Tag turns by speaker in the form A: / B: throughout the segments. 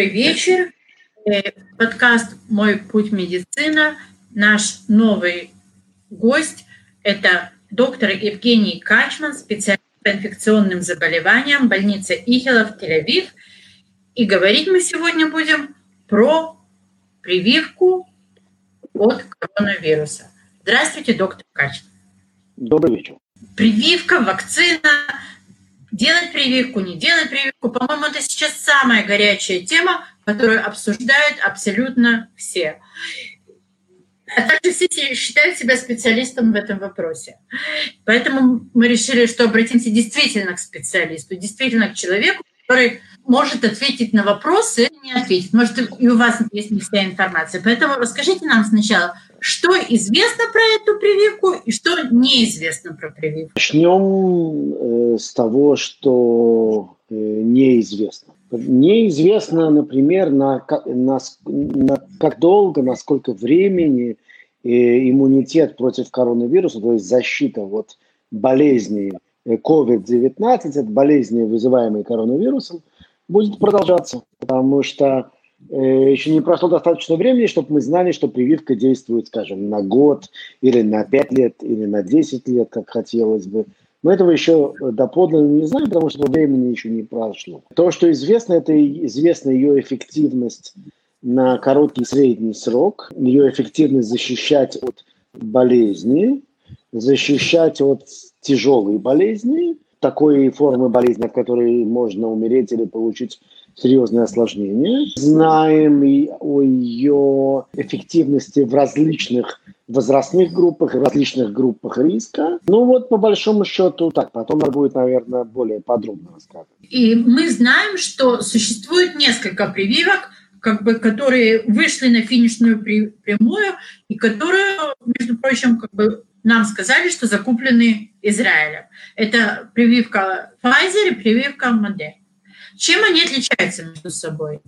A: Добрый вечер. Э, подкаст «Мой путь медицина». Наш новый гость – это доктор Евгений Качман, специалист по инфекционным заболеваниям больницы Ихелов, Тель-Авив. И говорить мы сегодня будем про прививку от коронавируса. Здравствуйте, доктор Качман.
B: Добрый вечер.
A: Прививка, вакцина делать прививку, не делать прививку. По-моему, это сейчас самая горячая тема, которую обсуждают абсолютно все. А также все считают себя специалистом в этом вопросе. Поэтому мы решили, что обратимся действительно к специалисту, действительно к человеку, который может ответить на вопросы, не ответить. Может, и у вас есть не вся информация. Поэтому расскажите нам сначала, что известно про эту прививку и что неизвестно про прививку?
B: Начнем э, с того, что э, неизвестно. Неизвестно, например, на, на, на как долго, на сколько времени э, иммунитет против коронавируса, то есть защита от болезней COVID-19, от болезни, вызываемой коронавирусом, будет продолжаться, потому что Э, еще не прошло достаточно времени, чтобы мы знали, что прививка действует, скажем, на год или на 5 лет или на 10 лет, как хотелось бы. Мы этого еще доподлинно не знаем, потому что времени еще не прошло. То, что известно, это известна ее эффективность на короткий средний срок, ее эффективность защищать от болезни, защищать от тяжелой болезни, такой формы болезни, от которой можно умереть или получить серьезные осложнения. Знаем и о ее эффективности в различных возрастных группах и различных группах риска. Ну вот по большому счету так, потом надо будет, наверное, более подробно рассказывать.
A: И мы знаем, что существует несколько прививок, как бы, которые вышли на финишную прямую и которые, между прочим, как бы нам сказали, что закуплены Израилем. Это прививка Pfizer и прививка Moderna. Чем они отличаются между собой?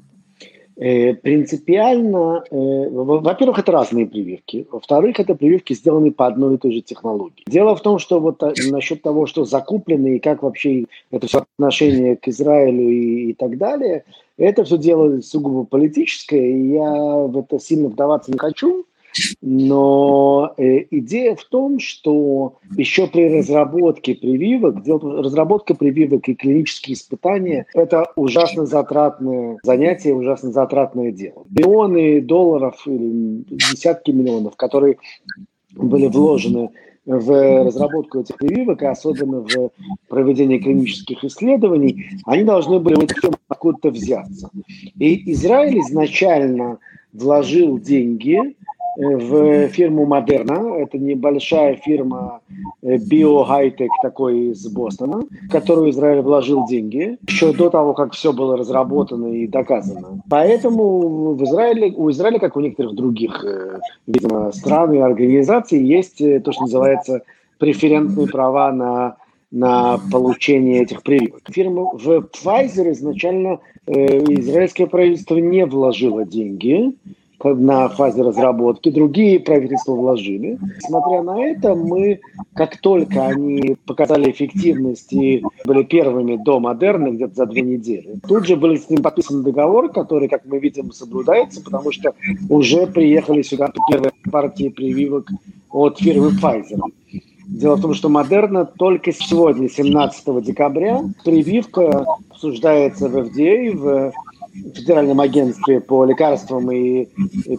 B: Э, принципиально, э, во-первых, это разные прививки. Во-вторых, это прививки сделаны по одной и той же технологии. Дело в том, что вот э, насчет того, что закуплены и как вообще это все отношение к Израилю и, и так далее, это все дело сугубо политическое, и я в это сильно вдаваться не хочу. Но э, идея в том, что еще при разработке прививок, разработка прививок и клинические испытания – это ужасно затратное занятие, ужасно затратное дело. Миллионы долларов или десятки миллионов, которые были вложены в разработку этих прививок, и особенно в проведение клинических исследований, они должны были откуда-то взяться. И Израиль изначально вложил деньги в фирму Модерна. Это небольшая фирма биохайтек такой из Бостона, в которую Израиль вложил деньги еще до того, как все было разработано и доказано. Поэтому в Израиле, у Израиля, как у некоторых других, э, видимо, стран и организаций, есть э, то, что называется преферентные права на на получение этих прививок. Фирма в Pfizer изначально э, израильское правительство не вложило деньги, на фазе разработки, другие правительства вложили. Смотря на это, мы, как только они показали эффективность и были первыми до модерна, где-то за две недели, тут же был с ним подписан договор, который, как мы видим, соблюдается, потому что уже приехали сюда первые партии прививок от фирмы Pfizer. Дело в том, что Модерна только сегодня, 17 декабря, прививка обсуждается в FDA, в Федеральном агентстве по лекарствам и,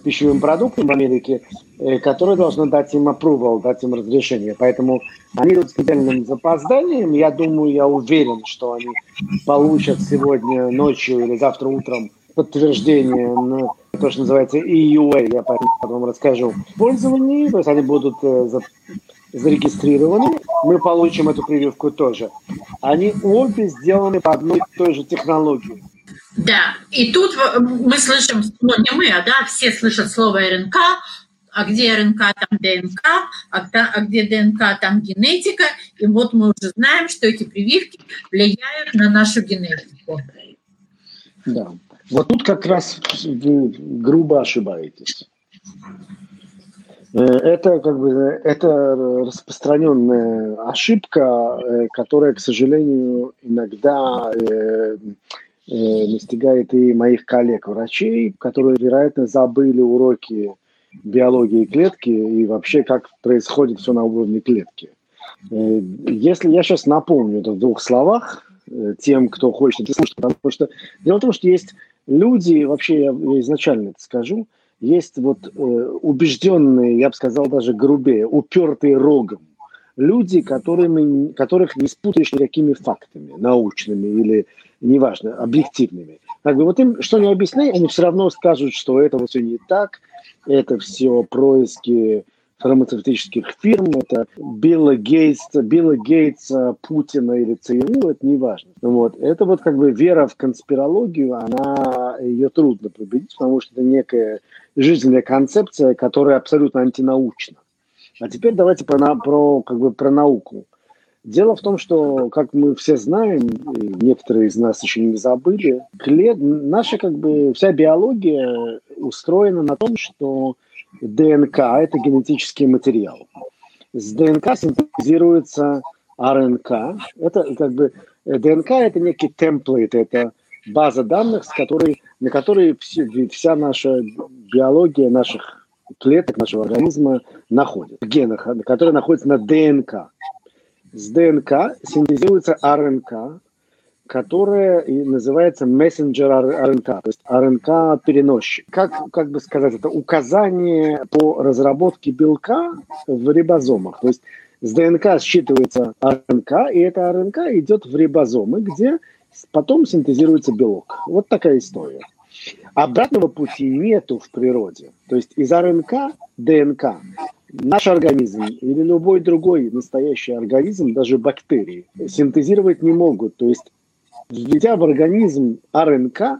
B: пищевым продуктам в Америке, э, которое должно дать им approval, дать им разрешение. Поэтому они идут с определенным запозданием. Я думаю, я уверен, что они получат сегодня ночью или завтра утром подтверждение на то, что называется EUA, я потом расскажу, в пользовании, то есть они будут э, зарегистрированы, мы получим эту прививку тоже. Они обе сделаны по одной и той же технологии.
A: Да, и тут мы слышим, ну не мы, а да, все слышат слово РНК, а где РНК, там ДНК, а, а где ДНК, там генетика. И вот мы уже знаем, что эти прививки влияют на нашу генетику.
B: Да, вот тут как раз вы грубо ошибаетесь. Э, это как бы это распространенная ошибка, э, которая, к сожалению, иногда э, настигает и моих коллег-врачей, которые, вероятно, забыли уроки биологии клетки и вообще как происходит все на уровне клетки. Э, если я сейчас напомню это в двух словах э, тем, кто хочет это слушать, потому что дело в том, что есть люди, вообще я изначально это скажу, есть вот э, убежденные, я бы сказал даже грубее, упертые рогом. Люди, которыми, которых не спутаешь никакими фактами, научными или, неважно, объективными. Как бы вот им что не объясняй, они все равно скажут, что это все не так, это все происки фармацевтических фирм, это Билла Гейтса, Билла Гейтса, Путина или ЦРУ, это не. Вот. Это вот как бы вера в конспирологию, она, ее трудно победить, потому что это некая жизненная концепция, которая абсолютно антинаучна. А теперь давайте про, про, как бы, про науку. Дело в том, что, как мы все знаем, некоторые из нас еще не забыли, клет... наша как бы вся биология устроена на том, что ДНК – это генетический материал. С ДНК синтезируется РНК. Это как бы ДНК – это некий темплейт, это база данных, с которой, на которой вся наша биология наших клеток, нашего организма находится, в генах, которые находятся на ДНК. С ДНК синтезируется РНК, которая и называется мессенджер РНК, то есть РНК-переносчик. Как, как бы сказать, это указание по разработке белка в рибозомах. То есть с ДНК считывается РНК, и эта РНК идет в рибозомы, где потом синтезируется белок. Вот такая история. Обратного пути нету в природе. То есть из РНК, ДНК, наш организм или любой другой настоящий организм, даже бактерии, синтезировать не могут. То есть введя в организм РНК,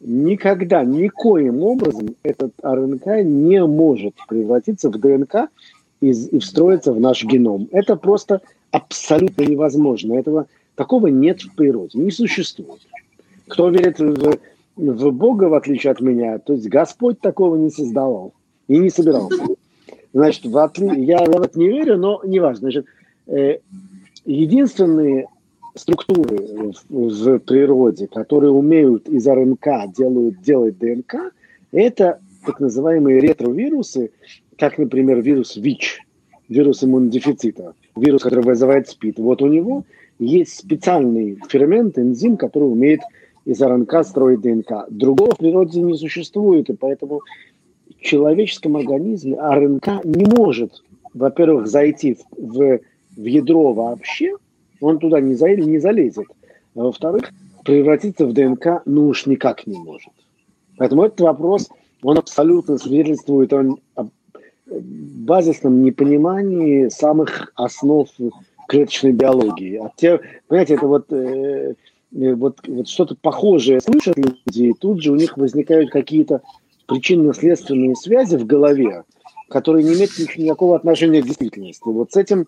B: никогда, никоим образом этот РНК не может превратиться в ДНК и, и встроиться в наш геном. Это просто абсолютно невозможно. Этого такого нет в природе, не существует. Кто верит в, в Бога, в отличие от меня, то есть Господь такого не создавал и не собирался. Значит, в отли... я в это не верю, но неважно. Значит, э, единственные структуры в, в природе, которые умеют из РНК делают, делать ДНК, это так называемые ретровирусы, как, например, вирус ВИЧ, вирус иммунодефицита, вирус, который вызывает СПИД. Вот у него есть специальный фермент, энзим, который умеет из РНК строить ДНК. Другого в природе не существует, и поэтому человеческом организме РНК не может, во-первых, зайти в, в ядро вообще, он туда не, за, не залезет. А во-вторых, превратиться в ДНК ну уж никак не может. Поэтому этот вопрос, он абсолютно свидетельствует о базисном непонимании самых основ клеточной биологии. А те, понимаете, это вот, э, э, вот, вот что-то похожее слышат люди, и тут же у них возникают какие-то причинно-следственные связи в голове, которые не имеют никакого отношения к действительности. Вот с этим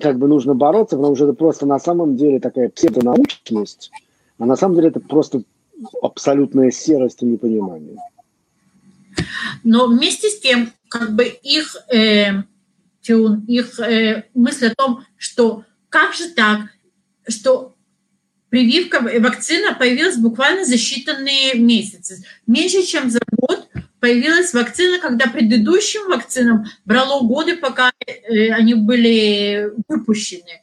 B: как бы нужно бороться, потому что это просто на самом деле такая псевдонаучность, а на самом деле это просто абсолютная серость и непонимание.
A: Но вместе с тем, как бы их, э, их э, мысль о том, что как же так, что прививка, вакцина появилась буквально за считанные месяцы. Меньше чем за год появилась вакцина, когда предыдущим вакцинам брало годы, пока э, они были выпущены.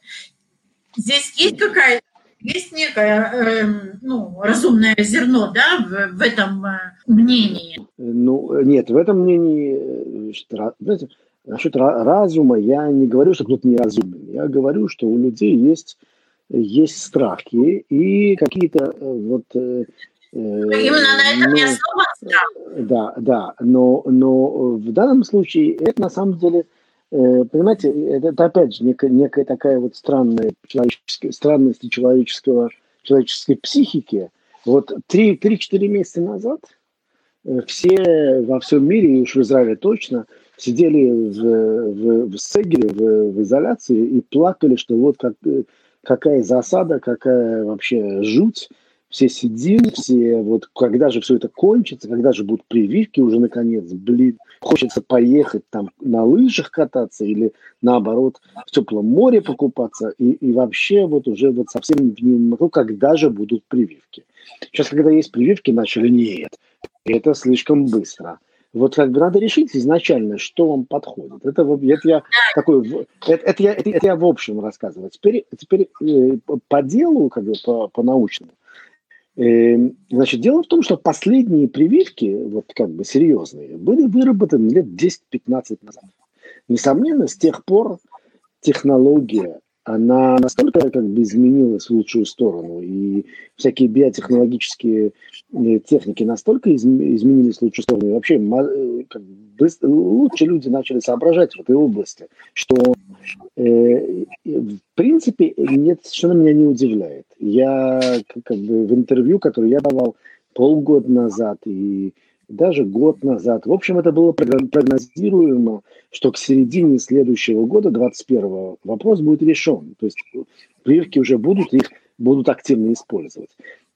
A: Здесь есть какая есть некое э, ну, разумное зерно да, в, в этом э, мнении?
B: Ну, нет, в этом мнении, что, знаете, насчет разума я не говорю, что кто-то неразумен. Я говорю, что у людей есть, есть страхи и какие-то вот
A: Именно на этом и основан
B: Да, да, но, но в данном случае это на самом деле, э, понимаете, это, это опять же некая, некая такая вот странная человеческая, странность человеческого, человеческой психики. Вот 3-4 месяца назад э, все во всем мире, и уж в Израиле точно, сидели в, в, в Сегере, в, в изоляции и плакали, что вот как, какая засада, какая вообще жуть, все сидим, все вот когда же все это кончится, когда же будут прививки уже наконец, блин, хочется поехать там на лыжах кататься или наоборот в теплом море покупаться и, и вообще вот уже вот совсем не могу, когда же будут прививки. Сейчас, когда есть прививки, начали, нет, это слишком быстро. Вот как бы надо решить изначально, что вам подходит. Это, это я такой, это, это, я, это, это я в общем рассказываю. Теперь, теперь э, по делу, как бы по, по научному. Э, значит, дело в том, что последние прививки, вот как бы серьезные, были выработаны лет 10-15 назад. Несомненно, с тех пор технология она настолько как бы изменилась в лучшую сторону, и всякие биотехнологические э, техники настолько изменились в лучшую сторону, и вообще э, как бы, лучше люди начали соображать в этой области, что э, в принципе нет, совершенно меня не удивляет. Я как бы в интервью, которое я давал полгода назад и даже год назад. В общем, это было прогнозируемо, что к середине следующего года, 21 вопрос будет решен. То есть прививки уже будут, их будут активно использовать.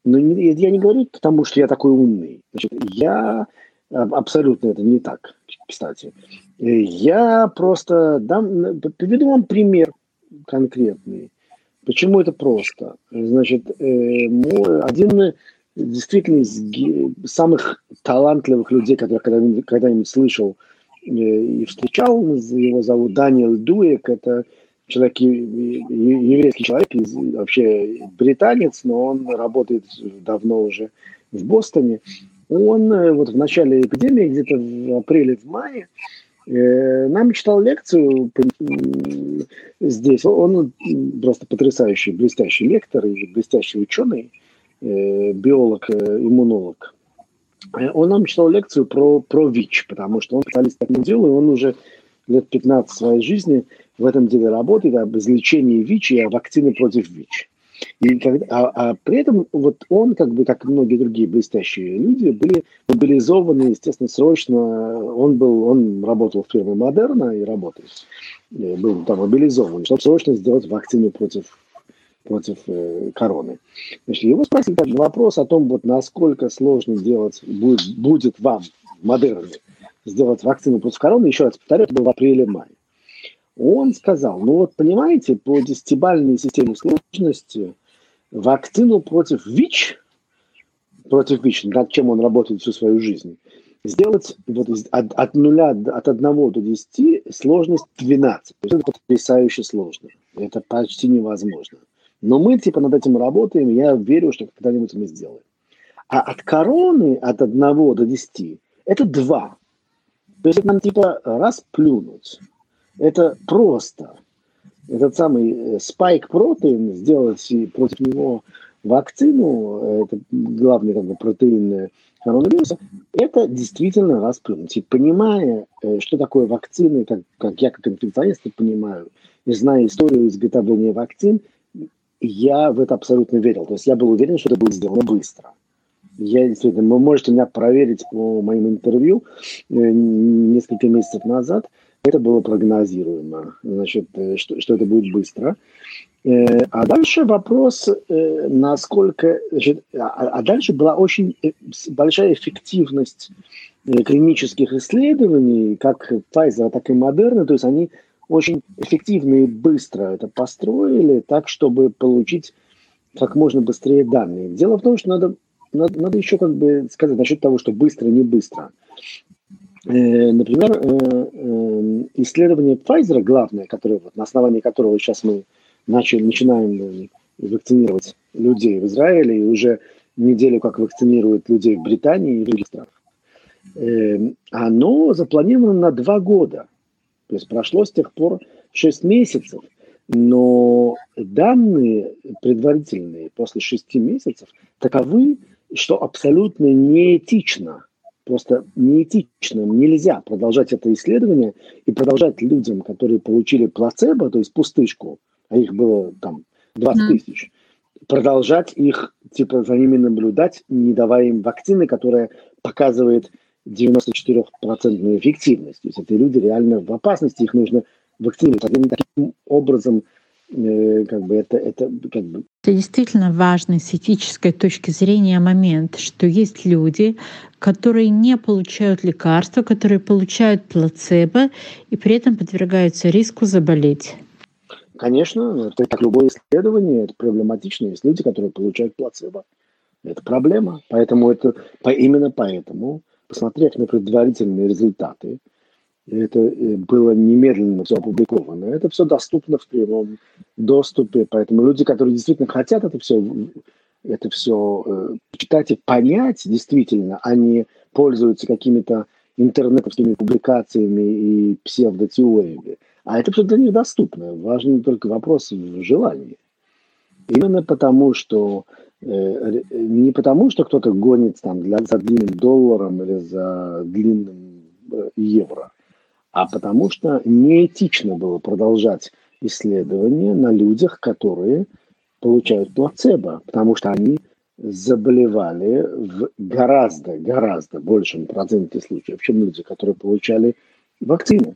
B: Но я не говорю потому, что я такой умный. Значит, я абсолютно это не так, кстати. Я просто дам, приведу вам пример конкретный. Почему это просто? Значит, э, один действительно из самых талантливых людей, которых когда-нибудь, когда слышал э, и встречал. Его зовут Даниэл Дуэк. Это человек, еврейский человек, вообще британец, но он работает давно уже в Бостоне. Он э, вот в начале эпидемии, где-то в апреле, в мае, э, нам читал лекцию здесь. Он просто потрясающий, блестящий лектор и блестящий ученый. Э, биолог, э, иммунолог, э, он нам читал лекцию про, про ВИЧ, потому что он специалист по этому делу, и он уже лет 15 своей жизни в этом деле работает, об излечении ВИЧ и о вакцине против ВИЧ. И когда, а, а при этом вот он, как бы, как и многие другие блестящие люди, были мобилизованы, естественно, срочно. Он был, он работал в фирме Модерна и работает, был там мобилизован, чтобы срочно сделать вакцину против против э, короны. Значит, его спросили также вопрос о том, вот насколько сложно делать будет, будет вам в Модерне сделать вакцину против короны, еще раз повторю, это было в апреле-мае. Он сказал, ну вот понимаете, по десятибальной системе сложности вакцину против ВИЧ, против ВИЧ, над чем он работает всю свою жизнь, сделать вот от, от нуля, от 1 до 10 сложность 12. То есть это потрясающе сложно. Это почти невозможно. Но мы типа над этим работаем, и я верю, что когда-нибудь мы сделаем. А от короны от 1 до 10 это 2. То есть нам типа раз плюнуть. Это просто. Этот самый спайк э, протеин, сделать против него вакцину, это главный как бы, протеин коронавируса, это действительно расплюнуть. И понимая, э, что такое вакцины, как, как я как инфекционист понимаю, и зная историю изготовления вакцин, я в это абсолютно верил. То есть я был уверен, что это будет сделано быстро. Я действительно, вы можете меня проверить по моим интервью э, несколько месяцев назад. Это было прогнозируемо, значит, э, что, что это будет быстро. Э, а дальше вопрос, насколько... Значит, а, а дальше была очень большая эффективность клинических исследований, как Pfizer, так и Moderna. То есть они очень эффективно и быстро это построили, так, чтобы получить как можно быстрее данные. Дело в том, что надо, надо, надо еще как бы сказать насчет того, что быстро, не быстро. Э, например, э, э, исследование Pfizer, главное, которое, на основании которого сейчас мы начали, начинаем вакцинировать людей в Израиле, и уже неделю как вакцинируют людей в Британии и в других странах, оно запланировано на два года – то есть прошло с тех пор 6 месяцев, но данные предварительные после 6 месяцев таковы, что абсолютно неэтично. Просто неэтично. Нельзя продолжать это исследование и продолжать людям, которые получили плацебо, то есть пустышку, а их было там 20 тысяч, продолжать их, типа, за ними наблюдать, не давая им вакцины, которая показывает 94% эффективность. То есть это люди реально в опасности, их нужно вакцинировать. Таким образом, э, как бы это, это как бы...
C: Это действительно важный с этической точки зрения момент, что есть люди, которые не получают лекарства, которые получают плацебо и при этом подвергаются риску заболеть.
B: Конечно, это как любое исследование, это проблематично. Есть люди, которые получают плацебо. Это проблема. Поэтому это, именно поэтому, посмотрев на предварительные результаты, это э, было немедленно все опубликовано. Это все доступно в прямом доступе, поэтому люди, которые действительно хотят это все, это все э, читать и понять действительно, они пользуются какими-то интернетовскими публикациями и псевдотеориями. А это все для них доступно. Важен только вопрос в желании. Именно потому, что не потому, что кто-то гонит там для, за длинным долларом или за длинным э, евро, а потому что неэтично было продолжать исследования на людях, которые получают плацебо, потому что они заболевали в гораздо, гораздо большем проценте случаев, чем люди, которые получали вакцину.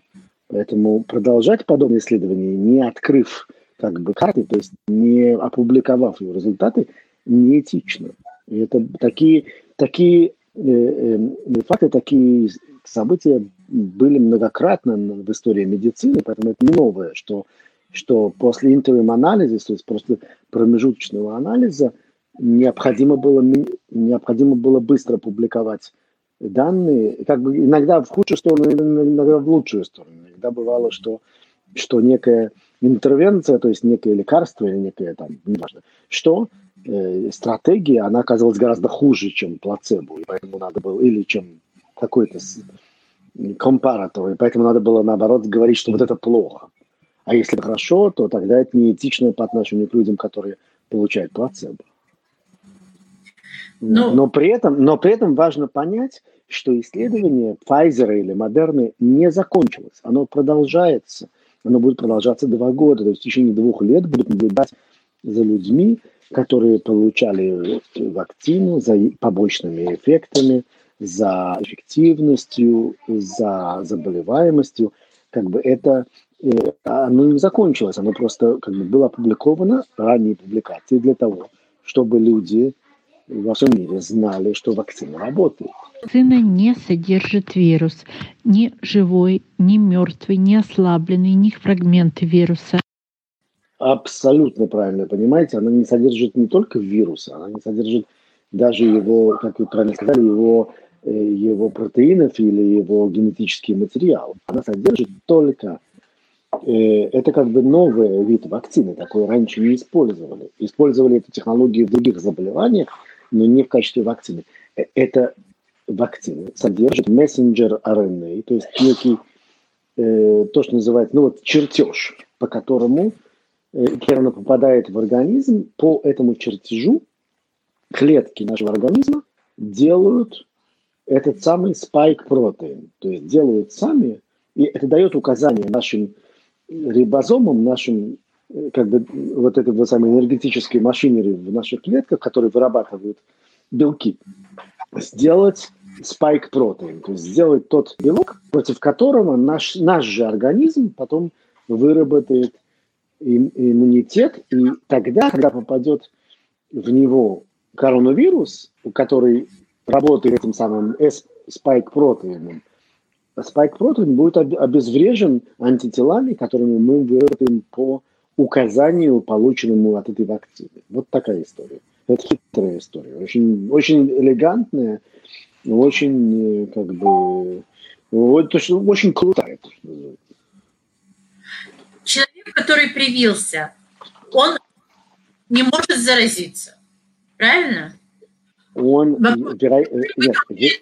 B: Поэтому продолжать подобные исследования, не открыв как бы карты, то есть не опубликовав ее результаты, неэтично. И это такие, такие э, э, факты, такие события были многократно в истории медицины, поэтому это не новое, что, что после интервью анализа, то есть просто промежуточного анализа, необходимо было, необходимо было быстро публиковать данные, как бы иногда в худшую сторону, иногда в лучшую сторону. Иногда бывало, что, что некая интервенция, то есть некое лекарство или некое там, неважно, что э, стратегия, она оказалась гораздо хуже, чем плацебо, и поэтому надо было, или чем какой-то компаратор, и поэтому надо было, наоборот, говорить, что вот это плохо. А если хорошо, то тогда это неэтично по отношению к людям, которые получают плацебо. Но, ну, но, при этом, но при этом важно понять, что исследование Pfizer или Moderna не закончилось. Оно продолжается. Оно будет продолжаться два года. То есть в течение двух лет будут наблюдать за людьми, которые получали вакцину, за побочными эффектами, за эффективностью, за заболеваемостью. Как бы это э, оно не закончилось, оно просто как бы было опубликовано, ранние публикации для того, чтобы люди во всем мире знали, что вакцина работает.
C: Вакцина не содержит вирус, ни живой, ни мертвый, ни ослабленный, ни фрагменты вируса.
B: Абсолютно правильно понимаете, она не содержит не только вируса, она не содержит даже его, как вы правильно сказали, его, э, его протеинов или его генетический материал. Она содержит только э, это как бы новый вид вакцины, такой раньше не использовали. Использовали эту технологию в других заболеваниях, но не в качестве вакцины. Э, это вакцина содержит мессенджер RNA, то есть некий, э, то, что называется, ну вот чертеж, по которому э, когда попадает в организм, по этому чертежу клетки нашего организма делают этот самый спайк протеин, то есть делают сами, и это дает указание нашим рибозомам, нашим как бы вот этой вот самой энергетической машинерии в наших клетках, которые вырабатывают белки, сделать спайк протеин, то есть сделать тот белок, против которого наш, наш же организм потом выработает иммунитет, и тогда, когда попадет в него коронавирус, который работает этим самым спайк протеином, спайк протеин будет обезврежен антителами, которыми мы выработаем по указанию, полученному от этой вакцины. Вот такая история. Это хитрая история. Очень, очень элегантная, очень, э, как бы, вот, очень крутая.
A: Человек, который привился, он не может заразиться. Правильно?
B: Он, веро... Э, нет,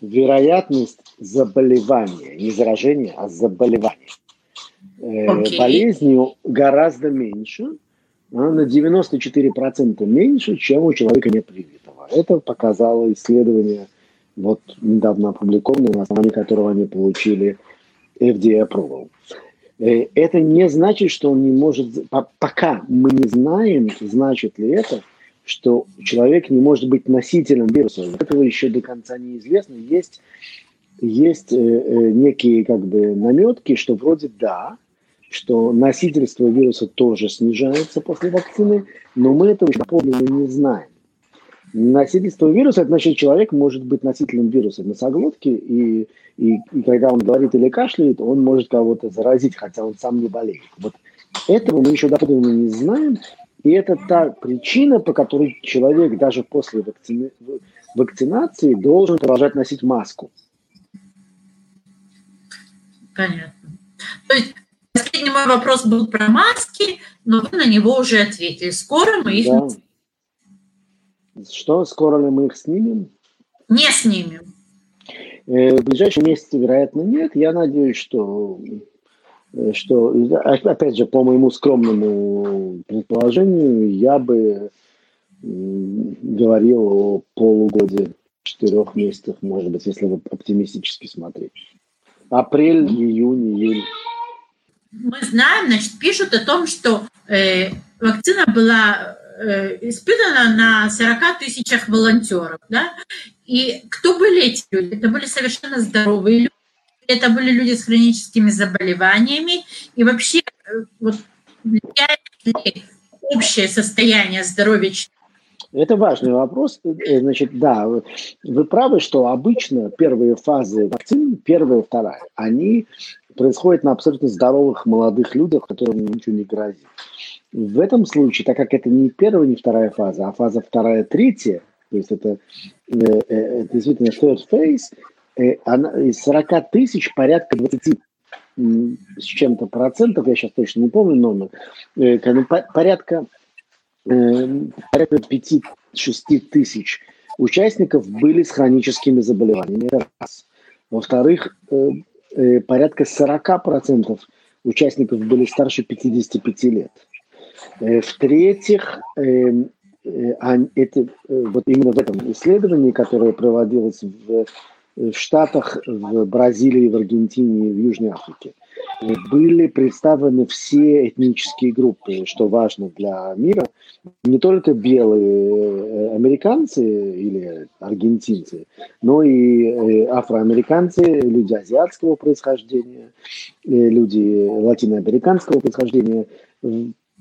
B: вероятность заболевания, не заражения, а заболевания okay. Э, болезнью гораздо меньше, на 94% меньше, чем у человека непривитого. Это показало исследование, вот недавно опубликованное, на основании которого они получили FDA approval. Э, это не значит, что он не может... Пока мы не знаем, значит ли это, что человек не может быть носителем вируса. Этого еще до конца неизвестно. Есть, есть э, некие как бы наметки, что вроде да, что носительство вируса тоже снижается после вакцины, но мы этого еще подлинно не знаем. Носительство вируса, это значит, человек может быть носителем вируса носоглотки, и, и, и когда он говорит или кашляет, он может кого-то заразить, хотя он сам не болеет. Вот этого мы еще доподлинно не знаем, и это та причина, по которой человек даже после вакцини... вакцинации должен продолжать носить маску.
A: Понятно. То есть последний мой вопрос был про маски, но вы на него уже ответили. Скоро мы их да.
B: Что, скоро ли мы их снимем?
A: Не снимем.
B: Э, в ближайшем месяце, вероятно, нет. Я надеюсь, что, э, что, опять же, по моему скромному предположению, я бы говорил о полугоде, четырех месяцах, может быть, если вы оптимистически смотреть. Апрель, июнь, июль.
A: Мы знаем, значит, пишут о том, что э, вакцина была Э, испытано на 40 тысячах волонтеров. Да? И кто были эти люди? Это были совершенно здоровые люди. Это были люди с хроническими заболеваниями. И вообще э, вот, общее состояние здоровья
B: это важный вопрос. Э, значит, да, вы правы, что обычно первые фазы вакцин, первая вторая, они происходят на абсолютно здоровых молодых людях, которым ничего не грозит. В этом случае, так как это не первая, не вторая фаза, а фаза вторая, третья, то есть это, э, э, действительно third phase, э, она, из 40 тысяч порядка 20 с чем-то процентов, я сейчас точно не помню номер, ну, порядка, порядка 5-6 тысяч участников были с хроническими заболеваниями. Во-вторых, порядка 40% участников были старше 55 лет. Э, в-третьих, э, это, э, вот именно в этом исследовании, которое проводилось в, в Штатах, в Бразилии, в Аргентине и в Южной Африке, были представлены все этнические группы, что важно для мира, не только белые американцы или аргентинцы, но и афроамериканцы, люди азиатского происхождения, люди латиноамериканского происхождения,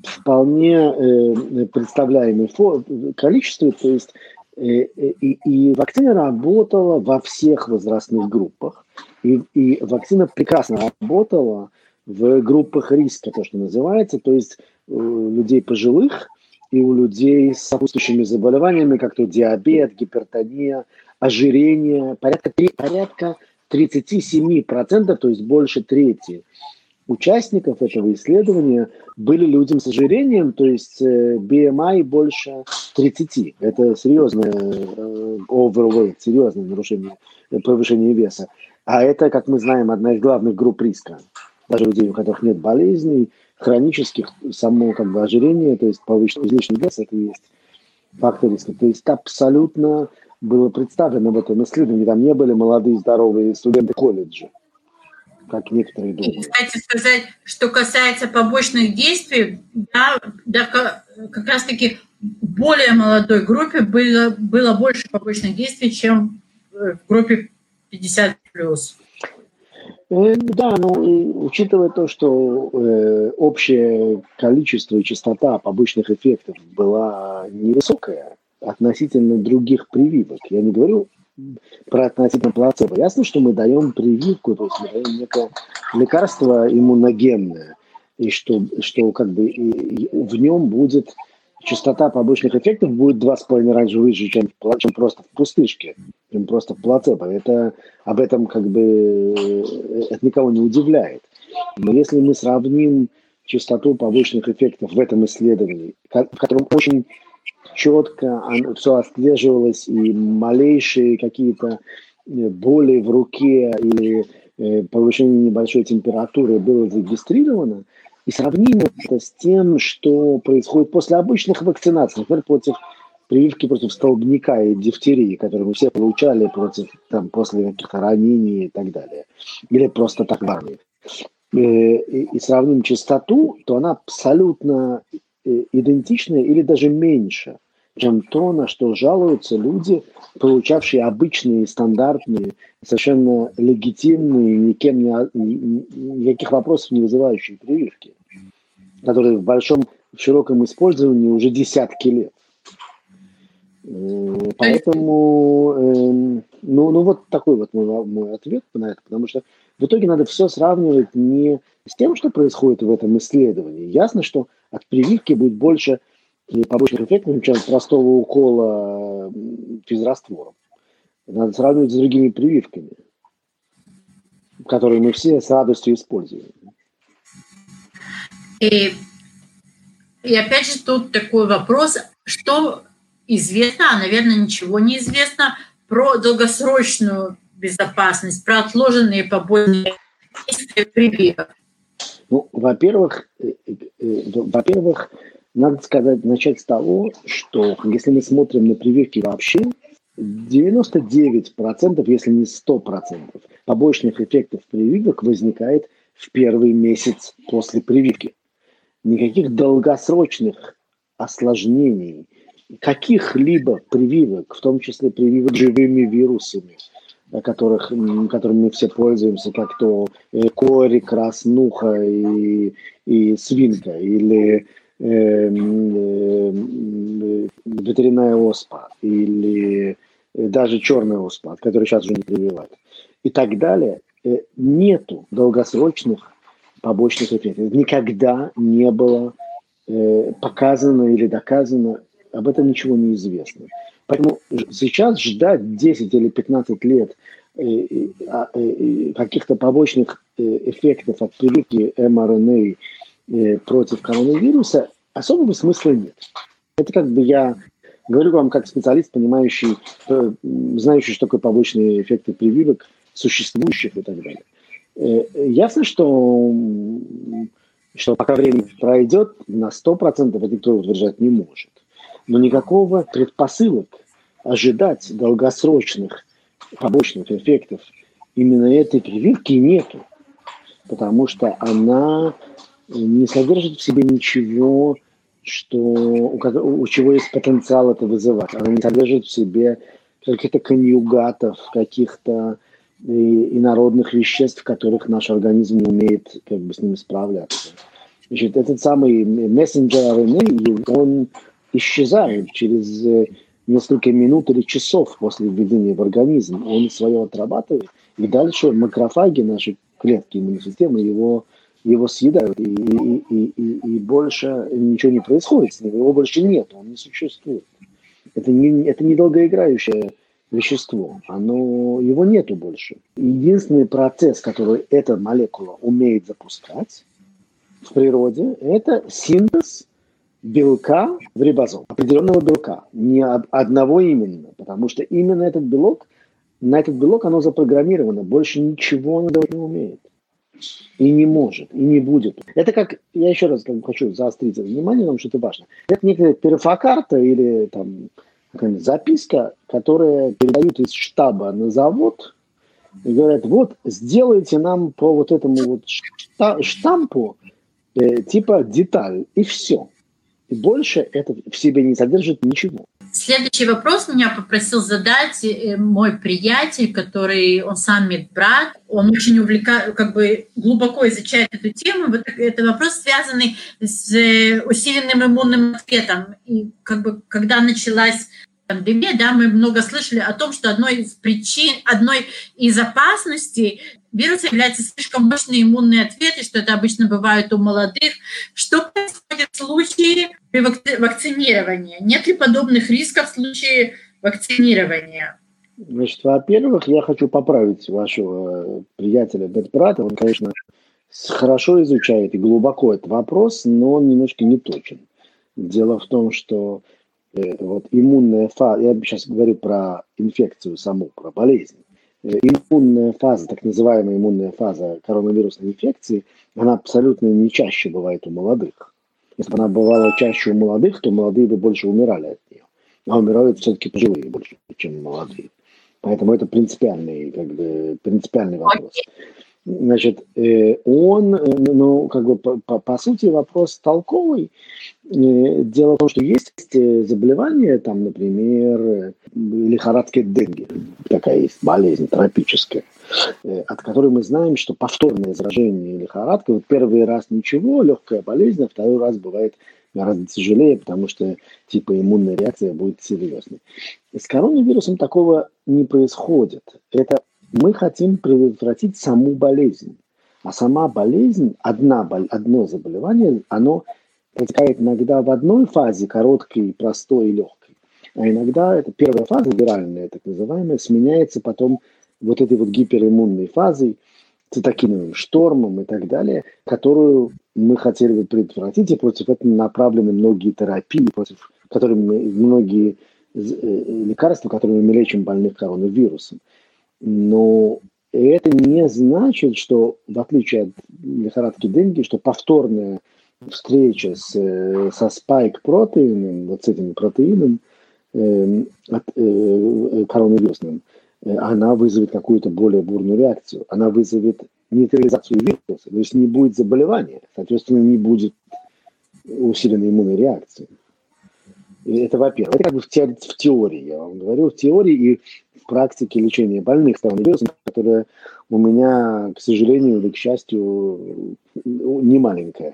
B: вполне э, представляемое количестве, то есть э, э, и, и вакцина работала во всех возрастных группах, и, и вакцина прекрасно работала в группах риска, то, что называется, то есть у людей пожилых и у людей с сопутствующими заболеваниями, как то диабет, гипертония, ожирение, порядка, порядка 37%, то есть больше трети участников этого исследования были людям с ожирением, то есть э, BMI больше 30. Это серьезное э, overweight, серьезное нарушение, э, повышение веса. А это, как мы знаем, одна из главных групп риска. Даже людей, у которых нет болезней, хронических, само как бы ожирение, то есть повышенный излишний вес, это есть фактор риска. То есть абсолютно было представлено в этом исследовании. Там не были молодые здоровые студенты колледжа как некоторые думают.
A: Кстати сказать, что касается побочных действий, да, да как раз-таки более молодой группе было, было больше побочных действий, чем в группе 50+.
B: Э, да, ну, учитывая то, что э, общее количество и частота побочных эффектов была невысокая относительно других прививок, я не говорю про относительно плацебо. Ясно, что мы даем прививку, то есть мы даем некое лекарство иммуногенное, и что, что как бы и в нем будет частота побочных эффектов будет два с половиной раз выше, чем, чем просто в пустышке, чем просто в плацебо. Это, об этом как бы э, это никого не удивляет. Но если мы сравним частоту побочных эффектов в этом исследовании, в котором очень четко все отслеживалось, и малейшие какие-то э, боли в руке или э, повышение небольшой температуры было зарегистрировано, и сравним это с тем, что происходит после обычных вакцинаций, например, против прививки против столбняка и дифтерии, которые мы все получали против, там, после каких-то ранений и так далее. Или просто так в армии. Э, и, и сравним частоту, то она абсолютно идентичная или даже меньше – чем то, на что жалуются люди, получавшие обычные, стандартные, совершенно легитимные, никем не, никаких вопросов не вызывающие прививки, которые в большом, в широком использовании уже десятки лет. Э, поэтому, эм, ну, ну вот такой вот мой, мой ответ на это, потому что в итоге надо все сравнивать не с тем, что происходит в этом исследовании. Ясно, что от прививки будет больше побочных эффектов, чем от простого укола физраствором. Надо сравнивать с другими прививками, которые мы все с радостью используем.
A: И, и опять же тут такой вопрос, что известно, а, наверное, ничего не известно про долгосрочную безопасность, про отложенные побочные действия прививок.
B: Ну, во-первых, э, э, э, во-первых, надо сказать, начать с того, что если мы смотрим на прививки вообще, 99%, если не 100% побочных эффектов прививок возникает в первый месяц после прививки. Никаких долгосрочных осложнений, каких-либо прививок, в том числе прививок живыми вирусами, которых, которыми мы все пользуемся, как то э, кори, краснуха и, и свинка, или Эм, э, ветряная оспа или даже черная оспа, от которой сейчас уже не прививают, и так далее, э, нету долгосрочных побочных эффектов. Никогда не было э, показано или доказано, об этом ничего не известно. Поэтому сейчас ждать 10 или 15 лет а, каких-то побочных эффектов от прививки МРНА Э, против коронавируса, особого смысла нет. Это как бы я говорю вам как специалист, понимающий, э, знающий, что такое побочные эффекты прививок, существующих и так далее. Э, ясно, что, что пока время пройдет, на 100% это никто утверждать не может. Но никакого предпосылок ожидать долгосрочных побочных эффектов именно этой прививки нету. Потому что она не содержит в себе ничего, что, у, у чего есть потенциал это вызывать. Она не содержит в себе каких-то конъюгатов, каких-то э, инородных веществ, которых наш организм не умеет как бы с ними справляться. Значит, этот самый мессенджер RNA, он исчезает через э, несколько минут или часов после введения в организм. Он свое отрабатывает, и дальше макрофаги, наши клетки иммунной системы, его его съедают, и, и, и, и, и больше ничего не происходит с ним, его больше нет, он не существует. Это не, это не долгоиграющее вещество, оно, его нету больше. Единственный процесс, который эта молекула умеет запускать в природе, это синтез белка в рибозом, определенного белка, не одного именно, потому что именно этот белок, на этот белок оно запрограммировано, больше ничего оно не умеет. И не может, и не будет. Это как, я еще раз хочу заострить внимание на том, что это важно. Это некая перфокарта или там записка, которая передают из штаба на завод и говорят, вот сделайте нам по вот этому вот штампу э, типа деталь, и все. И больше это в себе не содержит ничего.
A: Следующий вопрос меня попросил задать э, мой приятель, который, он сам медбрат, он очень увлекает, как бы глубоко изучает эту тему. Вот это вопрос, связанный с э, усиленным иммунным ответом. И как бы когда началась пандемия, да, мы много слышали о том, что одной из причин, одной из опасностей вируса является слишком мощный иммунный ответ, и что это обычно бывает у молодых. Что происходит в случае вакцинирования? Нет ли подобных рисков в случае вакцинирования?
B: Значит, во-первых, я хочу поправить вашего приятеля Бетбрата. Он, конечно, хорошо изучает и глубоко этот вопрос, но он немножко не точен. Дело в том, что Э, вот иммунная фаза, я сейчас говорю про инфекцию саму, про болезнь. Иммунная фаза, так называемая иммунная фаза коронавирусной инфекции, она абсолютно не чаще бывает у молодых. Если бы она бывала чаще у молодых, то молодые бы больше умирали от нее. А умирают все-таки пожилые больше, чем молодые. Поэтому это принципиальный, как бы, принципиальный вопрос. Значит, э, он, э, ну, как бы, по, по, сути, вопрос толковый. Э, дело в том, что есть заболевания, там, например, лихорадка денги, такая есть болезнь тропическая, от которой мы знаем, что повторное заражение лихорадкой, вот первый раз ничего, легкая болезнь, а второй раз бывает гораздо тяжелее, потому что типа иммунная реакция будет серьезной. С коронавирусом такого не происходит. Это мы хотим предотвратить саму болезнь. А сама болезнь, одна, одно заболевание, оно протекает иногда в одной фазе, короткой, простой и легкой. А иногда эта первая фаза, виральная, так называемая, сменяется потом вот этой вот гипериммунной фазой, цитокиновым штормом и так далее, которую мы хотели бы предотвратить, и против этого направлены многие терапии, против которых многие э, лекарства, которыми мы лечим больных коронавирусом. Но это не значит, что, в отличие от лихорадки деньги, что повторная встреча с, со спайк-протеином, вот с этим протеином э, от, э, коронавирусным, э, она вызовет какую-то более бурную реакцию. Она вызовет нейтрализацию вируса, то есть не будет заболевания, соответственно, не будет усиленной иммунной реакции. Это во-первых. Это как бы в теории, я вам говорю, в теории и практики лечения больных коронавирусом, которая у меня, к сожалению или к счастью, не маленькая.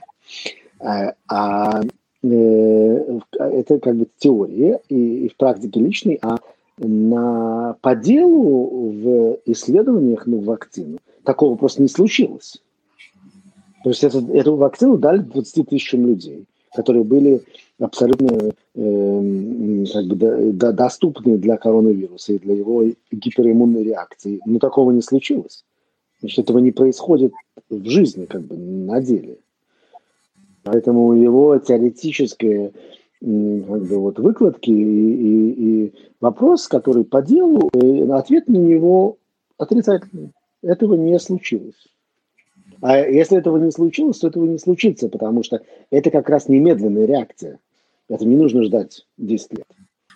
B: А, а э, это как бы теория и, и в практике личной, а на, по делу в исследованиях на вакцину такого просто не случилось. То есть это, эту вакцину дали 20 тысячам людей, которые были абсолютно э, как бы, до, до, доступны для коронавируса и для его гипериммунной реакции. Но такого не случилось. Значит, этого не происходит в жизни, как бы на деле. Поэтому его теоретические как бы, вот, выкладки и, и, и вопрос, который по делу, э, ответ на него отрицательный. Этого не случилось. А если этого не случилось, то этого не случится, потому что это как раз немедленная реакция. Это не нужно ждать 10 лет.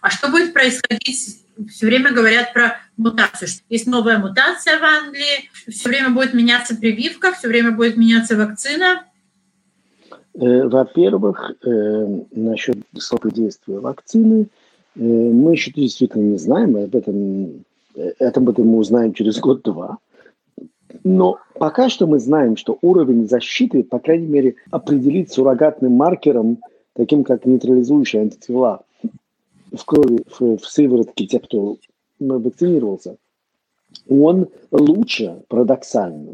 A: А что будет происходить? Все время говорят про мутацию. Есть новая мутация в Англии, все время будет меняться прививка, все время будет меняться вакцина.
B: Э, во-первых, э, насчет срока действия вакцины, э, мы еще действительно не знаем, об этом, об этом мы узнаем через год-два. Но пока что мы знаем, что уровень защиты, по крайней мере, определить суррогатным маркером, таким как нейтрализующие антитела в крови, в, в сыворотке тех, кто вакцинировался, он лучше, парадоксально,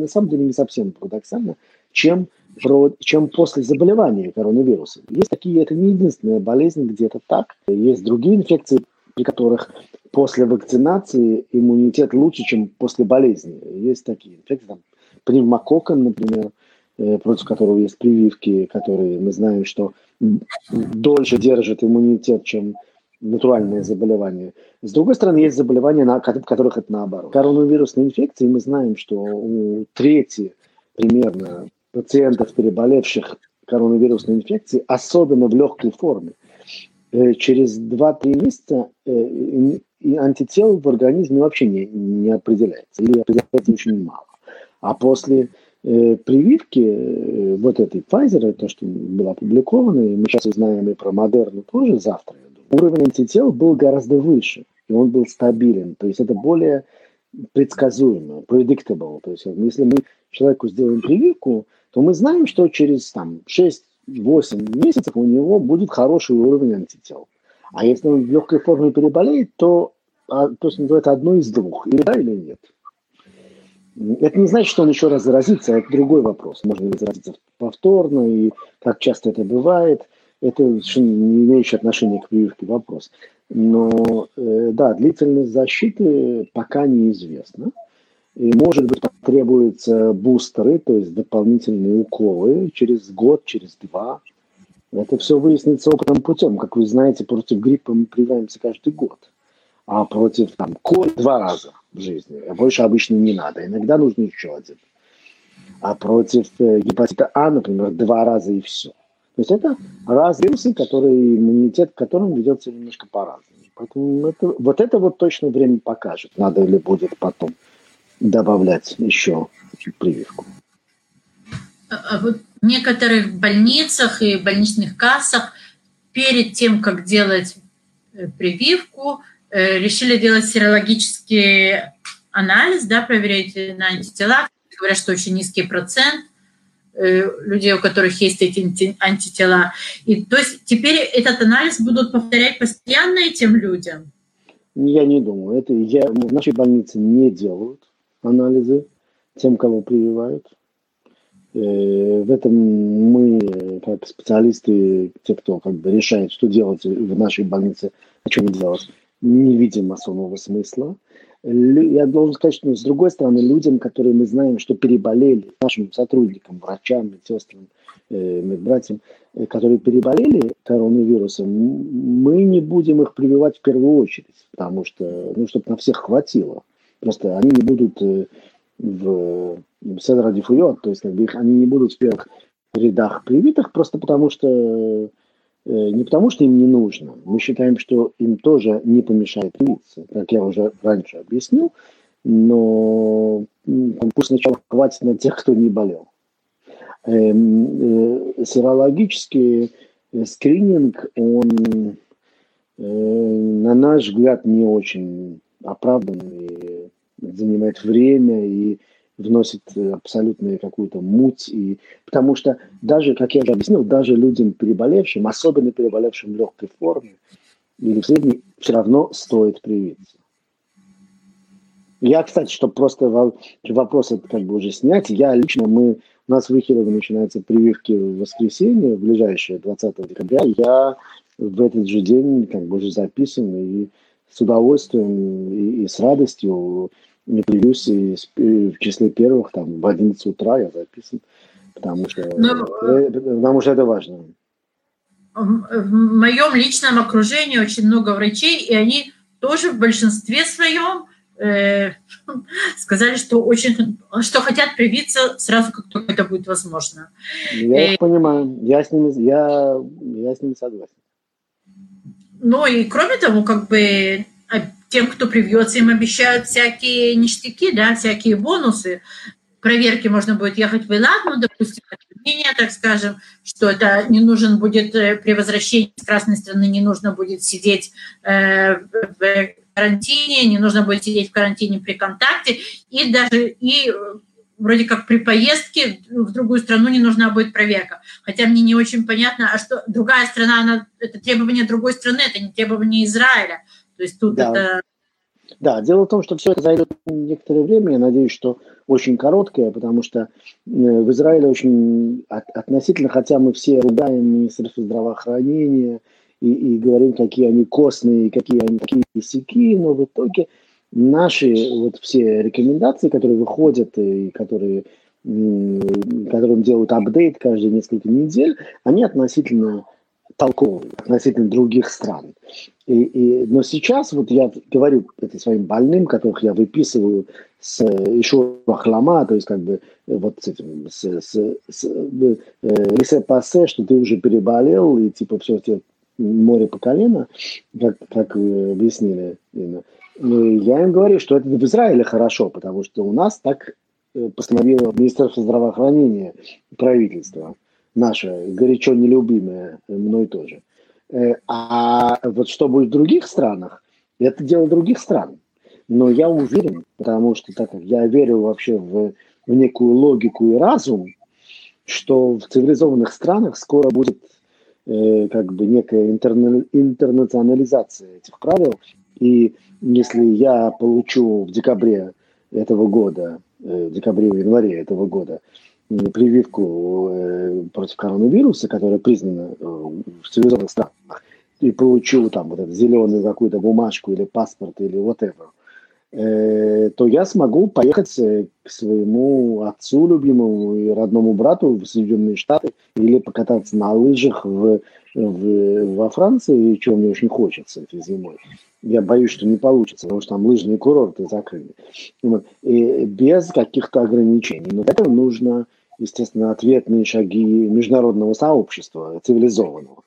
B: на самом деле не совсем парадоксально, чем, чем после заболевания коронавирусом. Есть такие, это не единственная болезнь, где это так. Есть другие инфекции, при которых после вакцинации иммунитет лучше, чем после болезни. Есть такие инфекции, там, пневмококком, например, э, против которого есть прививки, которые мы знаем, что дольше держат иммунитет, чем натуральные заболевания. С другой стороны, есть заболевания, на, которых это наоборот. Коронавирусные инфекции, мы знаем, что у трети примерно пациентов, переболевших коронавирусной инфекцией, особенно в легкой форме, через 2-3 месяца э, и антител в организме вообще не, не определяется, или определяется очень мало. А после э, прививки э, вот этой Pfizer, то, что было опубликовано, и мы сейчас узнаем и про Модерну тоже завтра, я думаю, уровень антител был гораздо выше, и он был стабилен. То есть это более предсказуемо, predictable. То есть если мы человеку сделаем прививку, то мы знаем, что через там, 6-8 месяцев у него будет хороший уровень антител. А если он в легкой форме переболеет, то, а, то есть называется одно из двух, или да, или нет. Это не значит, что он еще раз заразится, это другой вопрос. Можно ли заразиться повторно, и как часто это бывает. Это совершенно не имеющий отношения к прививке вопрос. Но, э, да, длительность защиты пока неизвестна. И, может быть, потребуются бустеры, то есть дополнительные уколы через год, через два. Это все выяснится опытным путем. Как вы знаете, против гриппа мы прививаемся каждый год. А против там, кор два раза в жизни. А больше обычно не надо. Иногда нужно еще один. А против э, гепатита А, например, два раза и все. То есть это разные вирусы, которые, иммунитет к которым ведется немножко по-разному. Поэтому это, вот это вот точно время покажет, надо ли будет потом добавлять еще прививку.
A: А, а вот в некоторых больницах и больничных кассах перед тем, как делать э, прививку, э, решили делать серологический анализ, да, проверять на антитела. Говорят, что очень низкий процент э, людей, у которых есть эти антитела. И то есть теперь этот анализ будут повторять постоянно этим людям?
B: Я не думаю. Это я, в нашей больнице не делают анализы тем, кого прививают. Э, в этом мы, как специалисты, те, кто как бы решает, что делать в нашей больнице, а что не делать, не видим особого смысла. Я должен сказать, что с другой стороны, людям, которые мы знаем, что переболели, нашим сотрудникам, врачам, медсестрам, э, медбратьям, э, которые переболели коронавирусом, мы не будем их прививать в первую очередь, потому что, ну, чтобы на всех хватило. Просто они не будут в Седра Дифуйот, то есть как бы их, они не будут в первых рядах привитых, просто потому что э, не потому что им не нужно. Мы считаем, что им тоже не помешает привиться, как я уже раньше объяснил, но пусть сначала хватит на тех, кто не болел. Эм, э, серологический э, скрининг, он, на наш взгляд, не очень оправданный занимает время и вносит абсолютную какую-то муть. И, потому что даже, как я уже объяснил, даже людям переболевшим, особенно переболевшим в легкой форме или в средней, все равно стоит привиться. Я, кстати, чтобы просто вопрос этот как бы уже снять, я лично, мы, у нас в Ихерове начинаются прививки в воскресенье, в ближайшее 20 декабря, я в этот же день как бы уже записан и с удовольствием и, и с радостью не появился в числе первых, там, в 11 утра я записан, потому что, Но, ну, э, потому что это важно.
A: В моем личном окружении очень много врачей, и они тоже в большинстве своем э, сказали, что очень, что хотят привиться сразу, как только это будет возможно.
B: Я и, э, понимаю, я с ними, я, я с ними согласен.
A: Ну и кроме того, как бы тем, кто привьется, им обещают всякие ништяки, да, всякие бонусы. Проверки можно будет ехать в Элад, ну, допустим, мнение, так скажем, что это не нужен будет э, при возвращении с красной страны, не нужно будет сидеть э, в карантине, не нужно будет сидеть в карантине при контакте, и даже и э, вроде как при поездке в другую страну не нужна будет проверка. Хотя мне не очень понятно, а что другая страна, она, это требование другой страны, это не требование Израиля. То есть тут да. это...
B: Да, дело в том, что все это займет некоторое время, я надеюсь, что очень короткое, потому что э, в Израиле очень относительно, хотя мы все ругаем Министерство здравоохранения и, и говорим, какие они костные, какие они такие сяки, но в итоге наши вот все рекомендации, которые выходят и которые которым делают апдейт каждые несколько недель, они относительно толковый относительно других стран. И, и, но сейчас вот я говорю это своим больным, которых я выписываю с еще хлама, то есть как бы вот с этим, с, с, с э, пассе, что ты уже переболел, и типа все, тебе море по колено, как, как вы объяснили. Я им говорю, что это в Израиле хорошо, потому что у нас так э, постановило Министерство здравоохранения правительство наша горячо нелюбимая мной тоже. Э, а вот что будет в других странах, это дело других стран. Но я уверен, потому что так как я верю вообще в, в некую логику и разум, что в цивилизованных странах скоро будет э, как бы некая интерна, интернационализация этих правил. И если я получу в декабре этого года, э, в декабре-январе этого года прививку э, против коронавируса, которая признана э, в цивилизованных странах, и получу там вот эту зеленую какую-то бумажку или паспорт или whatever, то я смогу поехать к своему отцу любимому и родному брату в Соединенные Штаты или покататься на лыжах в, в, во Франции, чего мне очень хочется этой зимой. Я боюсь, что не получится, потому что там лыжные курорты закрыли. И без каких-то ограничений. Но для этого нужно, естественно, ответные шаги международного сообщества, цивилизованного.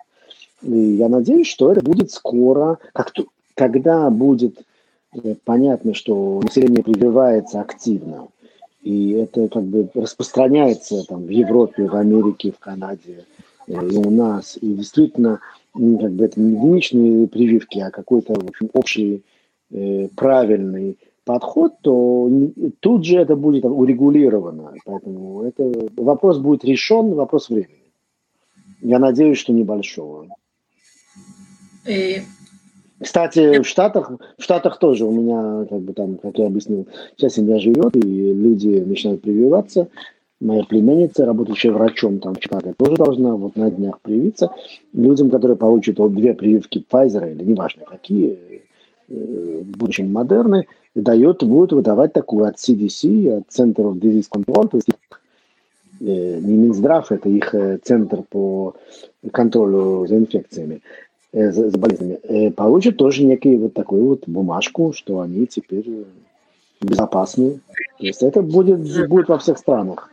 B: И я надеюсь, что это будет скоро, как то, когда будет э, понятно, что население прививается активно. И это как бы распространяется там, в Европе, в Америке, в Канаде у нас. И действительно, как бы это не единичные прививки, а какой-то в общем, общий э, правильный подход, то тут же это будет урегулировано. Поэтому это вопрос будет решен, вопрос времени. Я надеюсь, что небольшого. И... Кстати, в Штатах, в Штатах тоже у меня, как бы там, как я объяснил, вся семья живет, и люди начинают прививаться. Моя племянница, работающая врачом там в Чикаго, тоже должна вот на днях привиться. Людям, которые получат вот две прививки Pfizer, или неважно какие, э, в будущем модерны, дает, будет выдавать такую от CDC, от Center of Disease Control, то есть э, не Минздрав, это их э, центр по контролю за инфекциями, э, за, болезнями, э, получат тоже некую вот такую вот бумажку, что они теперь безопасны. То есть это будет, будет во всех странах.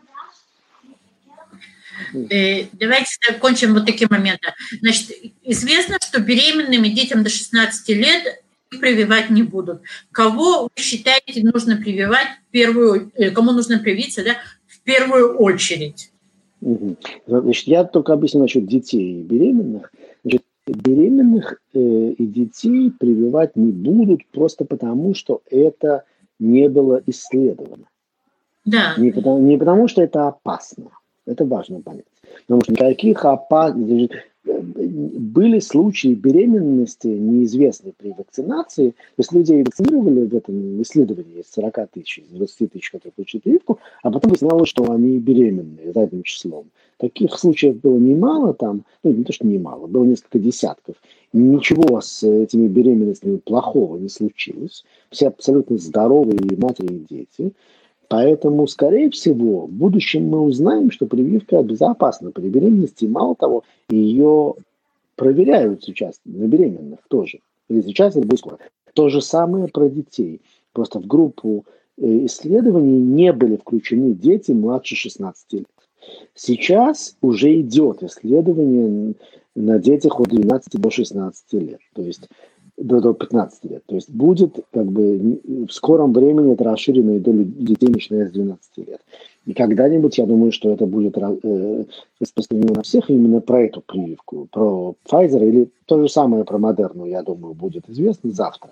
A: Давайте закончим вот такие моменты. Значит, известно, что беременным и детям до 16 лет прививать не будут. Кого вы считаете нужно прививать в первую, э, кому нужно привиться, да, в первую очередь?
B: Угу. Значит, я только объясню насчет детей и беременных. Значит, беременных э, и детей прививать не будут просто потому, что это не было исследовано. Да. Не потому, не потому что это опасно. Это важно понять. Потому что никаких опасных были случаи беременности неизвестные при вакцинации. То есть людей вакцинировали в этом исследовании из 40 тысяч, из 20 тысяч, которые получили прививку, а потом выяснялось, что они беременные задним числом. Таких случаев было немало там, ну не то, что немало, было несколько десятков. Ничего с этими беременностями плохого не случилось. Все абсолютно здоровые матери, и дети. Поэтому, скорее всего, в будущем мы узнаем, что прививка безопасна при беременности. Мало того, ее проверяют сейчас на беременных тоже. Или сейчас, или будет скоро. То же самое про детей. Просто в группу э, исследований не были включены дети младше 16 лет. Сейчас уже идет исследование на детях от 12 до 16 лет. То есть до, до 15 лет. То есть будет как бы в скором времени это расширено и до детей, начиная с 12 лет. И когда-нибудь, я думаю, что это будет э, распространено на всех именно про эту прививку, про Pfizer или то же самое про Модерну, я думаю, будет известно завтра.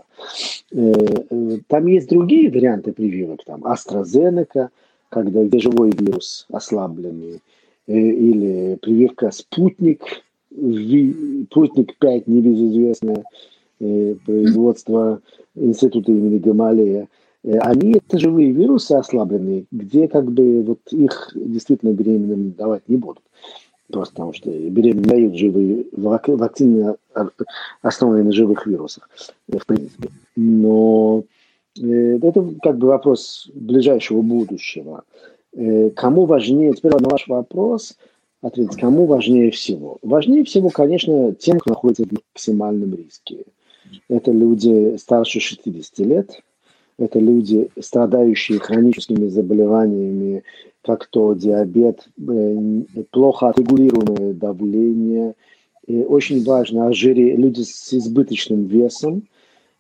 B: Э, э, там есть другие варианты прививок, там AstraZeneca, когда где живой вирус ослабленный, э, или прививка Спутник, Спутник 5, небезызвестная, производства института имени Гамалея, э, они это живые вирусы ослабленные, где как бы вот их действительно беременным давать не будут. Просто потому что беременным дают живые вакцины, основанные на живых вирусах, э, в принципе. Но это как бы вопрос ближайшего будущего. Кому важнее, теперь на ваш вопрос, ответить, кому важнее всего? Важнее всего, конечно, тем, кто находится в максимальном риске. Это люди старше 60 лет, это люди, страдающие хроническими заболеваниями, как то диабет, э, плохо отрегулируемое давление. И очень важно ожирение, люди с избыточным весом.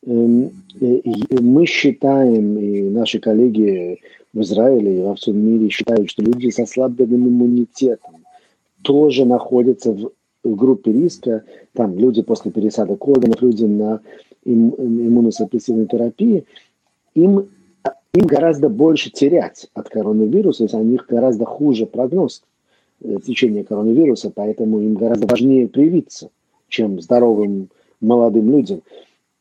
B: Эм, и мы считаем, и наши коллеги в Израиле и во всем мире считают, что люди с ослабленным иммунитетом тоже находятся в в группе риска, там люди после пересадок органов, люди на им, иммуносупрессивной терапии, им, им гораздо больше терять от коронавируса, у них гораздо хуже прогноз э, течения коронавируса, поэтому им гораздо важнее привиться, чем здоровым молодым людям.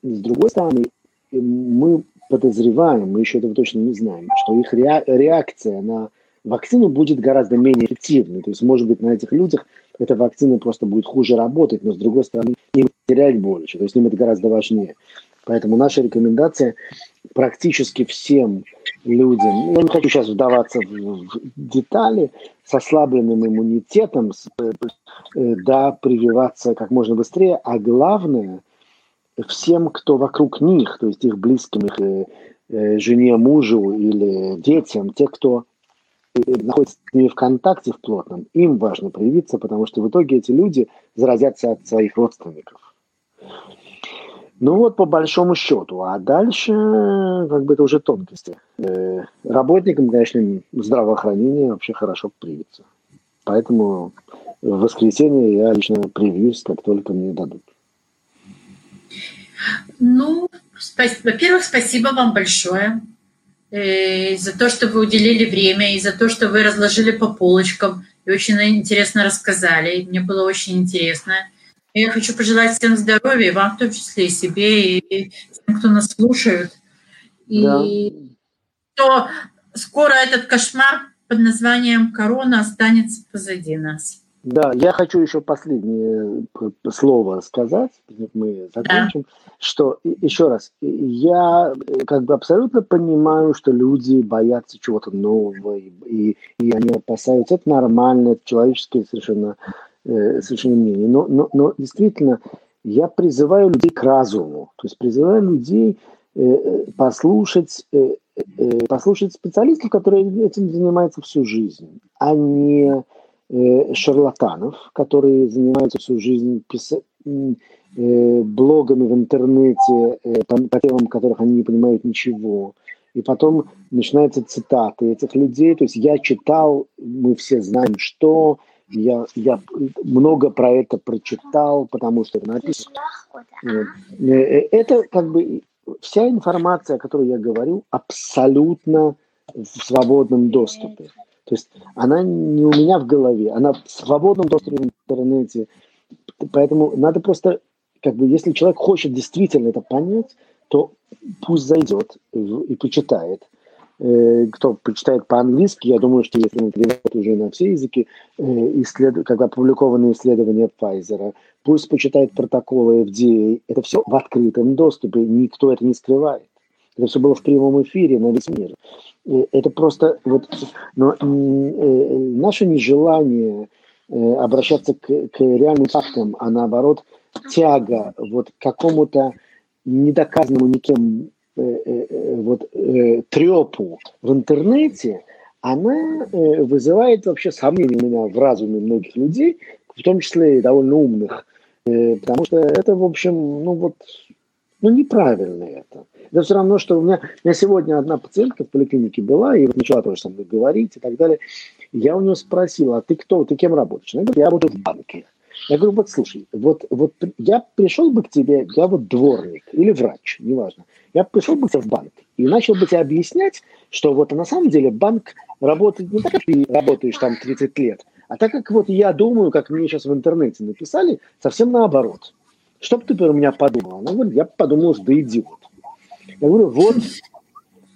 B: С другой стороны, мы подозреваем, мы еще этого точно не знаем, что их реакция на вакцину будет гораздо менее эффективной. То есть, может быть, на этих людях эта вакцина просто будет хуже работать, но с другой стороны, им терять больше. То есть им это гораздо важнее. Поэтому наша рекомендация практически всем людям, я не хочу сейчас вдаваться в, детали, с ослабленным иммунитетом, с, э, да, прививаться как можно быстрее, а главное, всем, кто вокруг них, то есть их близким, их э, э, жене, мужу или детям, те, кто находятся с ними в контакте в плотном, им важно привиться, потому что в итоге эти люди заразятся от своих родственников. Ну вот по большому счету. А дальше как бы это уже тонкости. Э, работникам, конечно, здравоохранения вообще хорошо привиться. Поэтому в воскресенье я лично привьюсь, как только мне дадут.
A: Ну, во-первых, спасибо вам большое э, за то, что вы уделили время и за то, что вы разложили по полочкам и очень интересно рассказали. Мне было очень интересно. Я хочу пожелать всем здоровья, и вам в том числе, и себе, и тем, кто нас слушает. И да. что скоро этот кошмар под названием корона останется позади нас.
B: Да, я хочу еще последнее э, слово сказать, мы закончим, да. что еще раз, я э, как бы абсолютно понимаю, что люди боятся чего-то нового, и, и они опасаются, это нормально, это человеческое совершенно э, совершенно мнение. Но, но, но действительно, я призываю людей к разуму, то есть призываю людей э, э послушать, э, послушать специалистов, которые этим занимаются всю жизнь, а не э, шарлатанов, которые занимаются всю жизнь пис... э, блогами в интернете, э, по, по темам которых они не понимают ничего. И потом начинаются цитаты этих людей. То есть я читал, мы все знаем, что я, я много про это прочитал, потому что это написано. Э, э, это как бы вся информация, о которой я говорю, абсолютно в свободном доступе. То есть она не у меня в голове, она в свободном доступе в интернете. Поэтому надо просто, как бы, если человек хочет действительно это понять, то пусть зайдет и почитает. Э, кто почитает по-английски, я думаю, что если он переводит уже на все языки, э, исслед... как опубликованные исследования Pfizer, пусть почитает протоколы FDA, это все в открытом доступе, никто это не скрывает. Это все было в прямом эфире на весь мир. Э, это просто вот, но наше нежелание обращаться к, к реальным фактам, а наоборот тяга вот к какому-то недоказанному никем Э, э, э, вот трепу в интернете, она вызывает вообще сомнения у меня в разуме многих людей, в том числе и довольно умных, потому что это, в общем, ну вот, ну неправильно это. Это все равно, что у меня, у меня сегодня одна пациентка в поликлинике была, и вот начала тоже со мной говорить и так далее. Я у нее спросила, а ты кто, ты кем работаешь? Она говорит, я работаю в банке. Я говорю, вот слушай, вот, вот я пришел бы к тебе, я вот дворник или врач, неважно я пришел бы в банк и начал бы тебе объяснять, что вот на самом деле банк работает не так, как ты работаешь там 30 лет, а так как вот я думаю, как мне сейчас в интернете написали, совсем наоборот. Что бы ты про меня подумал? Она говорит, я подумал, что да идиот. Я говорю, вот,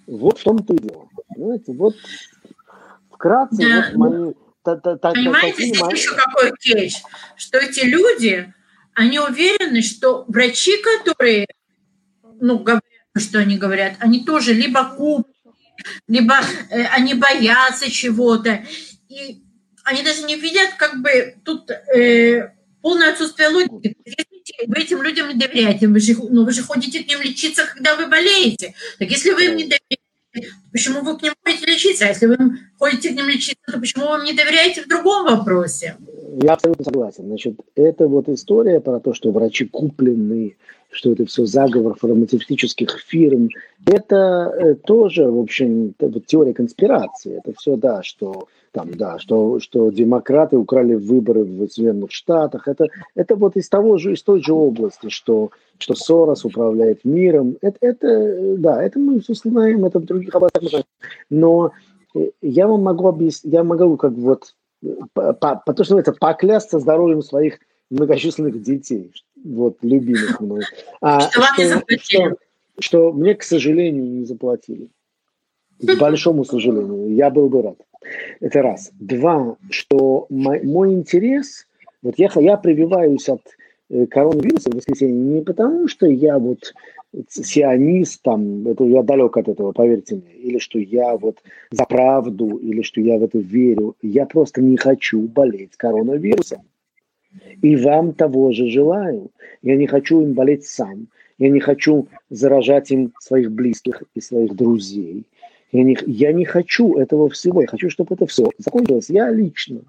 B: вот в том-то и дело. Понимаете, вот вкратце да. вот мои...
A: Та, та, та, Понимаете, здесь мои... еще какой кейс, что эти люди, они уверены, что врачи, которые ну, говорят, что они говорят, они тоже либо куп, либо э, они боятся чего-то. И они даже не видят, как бы тут э, полное отсутствие логики. Если вы этим людям не доверяете, вы же, ну, вы же ходите к ним лечиться, когда вы болеете. Так если вы им не доверяете, почему вы к ним ходите лечиться? А если вы ходите к ним лечиться, то почему вы им не доверяете в другом вопросе?
B: Я абсолютно согласен. Значит, это вот история про то, что врачи куплены, что это все заговор фармацевтических фирм. Это э, тоже, в общем, теория конспирации. Это все, да, что там, да, что, что демократы украли выборы в Соединенных Штатах. Это, это вот из того же, из той же области, что, что Сорос управляет миром. Это, это да, это мы все знаем, это в других областях. Но э, я вам могу объяснить, я могу как вот, по, по, по, то, что называется, поклясться здоровьем своих многочисленных детей, вот, любимых мной. А, что, что, что, что мне, к сожалению, не заплатили. К большому сожалению. Я был бы рад. Это раз. Два, что мой, мой интерес, вот я, я прививаюсь от э, коронавируса в воскресенье не потому, что я вот сионист, там, это я далек от этого, поверьте мне, или что я вот за правду, или что я в это верю. Я просто не хочу болеть коронавирусом. И вам того же желаю. Я не хочу им болеть сам. Я не хочу заражать им своих близких и своих друзей. Я не, я не хочу этого всего. Я хочу, чтобы это все закончилось. Я лично.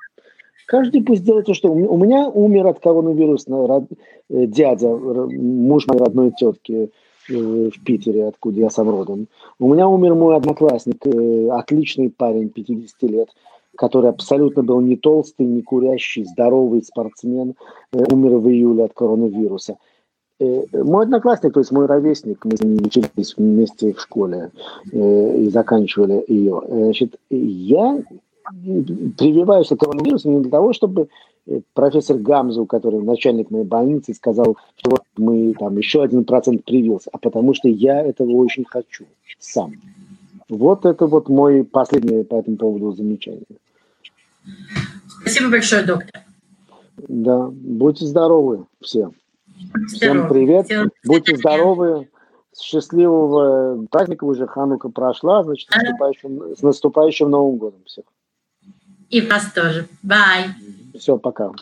B: Каждый пусть делает то, что... У меня умер от коронавируса род... Э, дядя, муж моей родной тетки э, в Питере, откуда я сам родом. У меня умер мой одноклассник, э, отличный парень, 50 лет, который абсолютно был не толстый, не курящий, здоровый спортсмен, умер в июле от коронавируса. Мой одноклассник, то есть мой ровесник, мы с ним учились вместе в школе и заканчивали ее. Значит, я прививаюсь от коронавируса не для того, чтобы э, профессор Гамзу, который начальник моей больницы, сказал, что вот мы там еще один процент привился, а потому что я этого очень хочу сам. Вот это вот мой последнее по этому поводу замечание.
A: Спасибо большое, доктор.
B: Да, будьте здоровы все. Всем привет. Всем будьте здоровы. Счастливого праздника уже Ханука прошла, значит, с наступающим, с наступающим Новым годом всех.
A: И вас тоже. Бай.
B: Все, пока.